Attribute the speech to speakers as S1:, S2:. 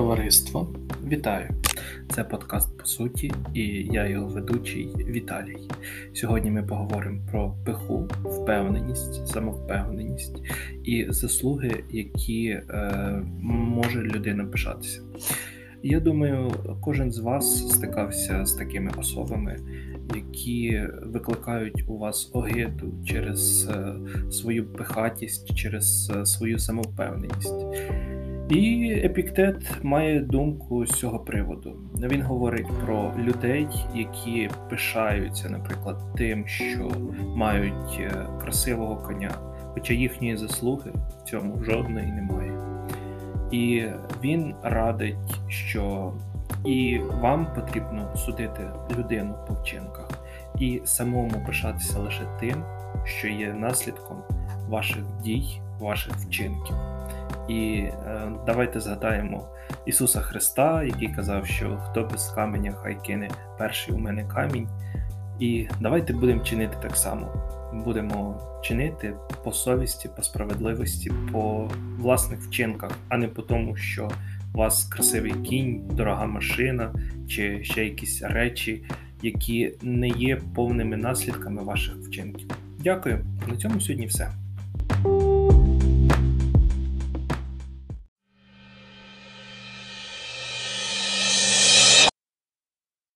S1: Товариство, вітаю! Це подкаст по суті, і я його ведучий Віталій. Сьогодні ми поговоримо про пиху, впевненість, самовпевненість і заслуги, які е, може людина пишатися. Я думаю, кожен з вас стикався з такими особами, які викликають у вас огиду через е, свою пихатість, через е, свою самовпевненість. І епіктет має думку з цього приводу. Він говорить про людей, які пишаються, наприклад, тим, що мають е, красивого коня, хоча їхньої заслуги в цьому жодної немає. І він радить, що і вам потрібно судити людину по вчинках, і самому пишатися лише тим, що є наслідком ваших дій, ваших вчинків. І е, давайте згадаємо Ісуса Христа, який казав, що хто без каменя, хай кине перший у мене камінь. І давайте будемо чинити так само. Будемо чинити по совісті, по справедливості, по власних вчинках, а не по тому, що у вас красивий кінь, дорога машина чи ще якісь речі, які не є повними наслідками ваших вчинків. Дякую. На цьому сьогодні все.